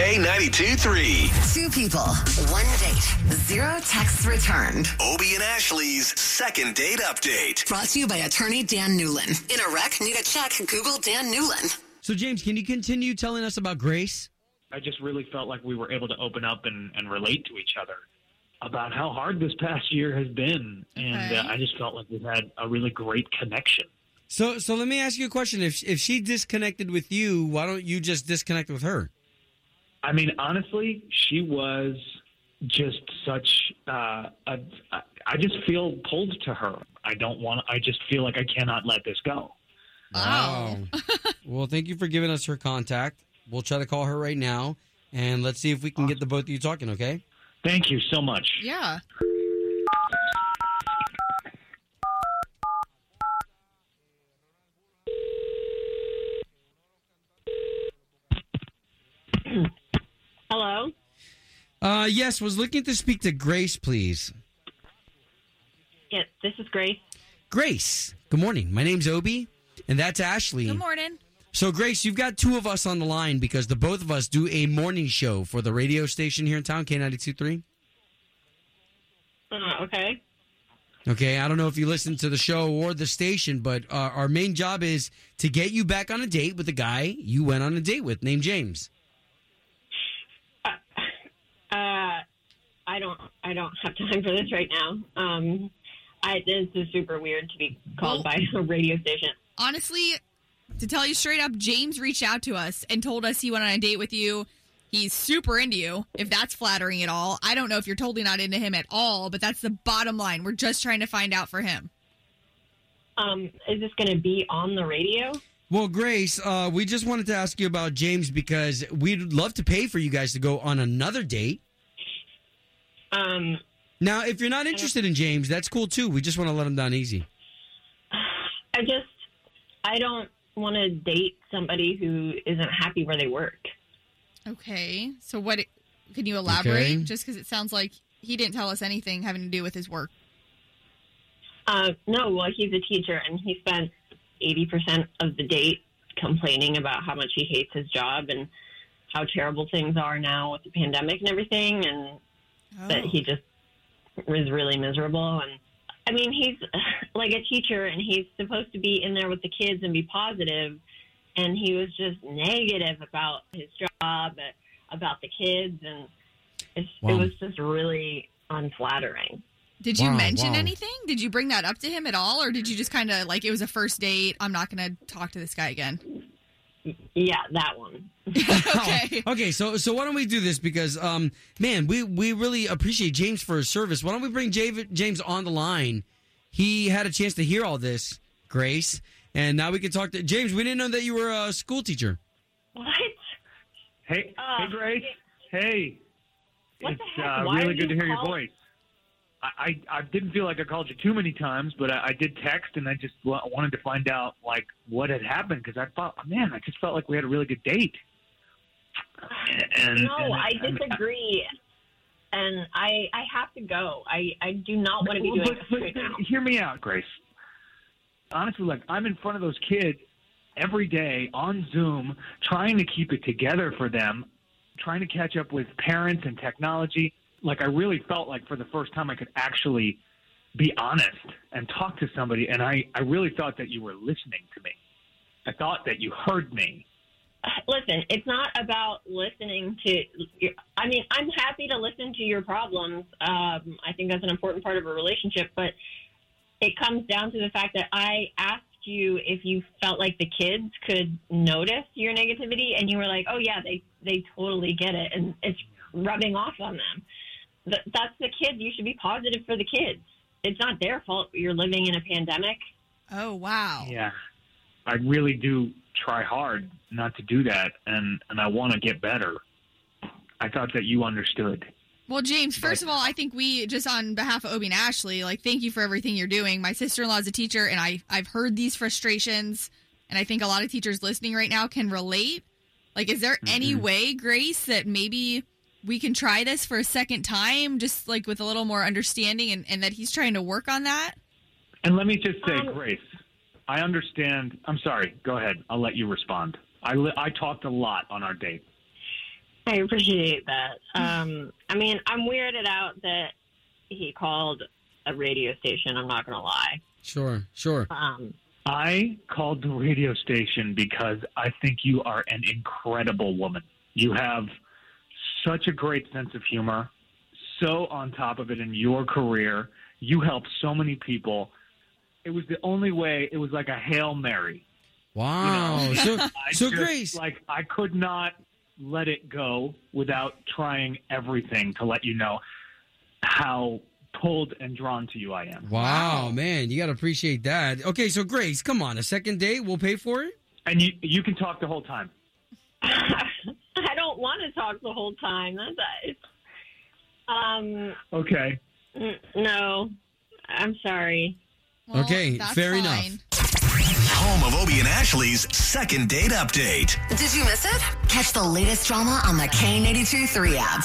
K92 3. Two people, one date, zero texts returned. Obie and Ashley's second date update. Brought to you by attorney Dan Newlin. In a wreck, need a check, Google Dan Newlin. So, James, can you continue telling us about Grace? I just really felt like we were able to open up and, and relate to each other about how hard this past year has been. And uh, I just felt like we've had a really great connection. So, so let me ask you a question. If if she disconnected with you, why don't you just disconnect with her? I mean, honestly, she was just such. Uh, a, I just feel pulled to her. I don't want. I just feel like I cannot let this go. Wow. well, thank you for giving us her contact. We'll try to call her right now, and let's see if we can get the both of you talking. Okay? Thank you so much. Yeah. Hello. Uh, yes, was looking to speak to Grace, please. Yes, this is Grace. Grace, good morning. My name's Obie, and that's Ashley. Good morning. So, Grace, you've got two of us on the line because the both of us do a morning show for the radio station here in town, K92.3. Uh, okay. Okay, I don't know if you listen to the show or the station, but uh, our main job is to get you back on a date with the guy you went on a date with, named James. Uh, I don't. I don't have time for this right now. Um, I this is super weird to be called by a radio station. Honestly, to tell you straight up, James reached out to us and told us he went on a date with you. He's super into you, if that's flattering at all. I don't know if you're totally not into him at all, but that's the bottom line. We're just trying to find out for him. Um, is this going to be on the radio? Well, Grace, uh, we just wanted to ask you about James because we'd love to pay for you guys to go on another date. Um, Now, if you're not interested in James, that's cool too. We just want to let him down easy. I just I don't want to date somebody who isn't happy where they work. Okay. So what can you elaborate? Okay. Just because it sounds like he didn't tell us anything having to do with his work. Uh, no, well, he's a teacher, and he spent eighty percent of the date complaining about how much he hates his job and how terrible things are now with the pandemic and everything, and that he just was really miserable. And I mean, he's like a teacher, and he's supposed to be in there with the kids and be positive, and he was just negative about his job, uh, about the kids, and it's, Wow. it was just really unflattering. Did you Wow, mention wow. anything? Did you bring that up to him at all, or did you just kind of like it was a first date? I'm not going to talk to this guy again. Yeah, that one. okay. Okay, so so why don't we do this because um man, we we really appreciate James for his service. Why don't we bring Jav- James on the line? He had a chance to hear all this, Grace, and now we can talk to James. We didn't know that you were a school teacher. What? Hey, Uh, hey, Grace. Hey, What it's the heck? Uh, Why really good to you hear your voice. I, I I didn't feel like I called you too many times, but I, I did text, and I just wa- wanted to find out like what had happened because I thought, man, I just felt like we had a really good date. And, no, and I disagree. And I I have to go. I, I do not want to be doing but- this but right now. Hear me out, Grace. Honestly, like I'm in front of those kids every day on Zoom, trying to keep it together for them, trying to catch up with parents and technology. Like I really felt like for the first time I could actually be honest and talk to somebody, and I I really thought that you were listening to me. I thought that you heard me. Listen, it's not about listening to. I mean, I'm happy to listen to your problems. Um, I think that's an important part of a relationship, but it comes down to the fact that I asked you if you felt like the kids could notice your negativity, and you were like, "Oh yeah, they they totally get it, and it's rubbing off on them." Th- that's the kids. You should be positive for the kids. It's not their fault you're living in a pandemic. Oh wow. Yeah, I really do try hard not to do that, and and I want to get better. I thought that you understood. Well, James, first of all, I think we just on behalf of Obie and Ashley, like thank you for everything you're doing. My sister-in-law is a teacher and I I've heard these frustrations and I think a lot of teachers listening right now can relate. Like is there mm-hmm. any way, Grace, that maybe we can try this for a second time just like with a little more understanding and, and that he's trying to work on that? And let me just say, Um, Grace, I understand. I'm sorry. Go ahead. I'll let you respond. I li- I talked a lot on our date. I appreciate that. Um, I mean, I'm weirded out that he called a radio station. I'm not going to lie. Sure, sure. Um, I called the radio station because I think you are an incredible woman. You have such a great sense of humor, so on top of it in your career. You help so many people. It was the only way, it was like a Hail Mary. Wow. So, I so just, Grace, Like, I could not let it go without trying everything to let you know how pulled and drawn to you I am. wow, man, you got to appreciate that. Okay, so Grace, come on, a second date, we'll pay for it? And you, you can talk the whole time. I don't want to talk the whole time. That's it's, um, Okay. n- no, I'm sorry. Well, Okay, that's fair enough. Home of Obie and Ashley's second date update. Did you miss it? Catch the latest drama on the K92 3 app.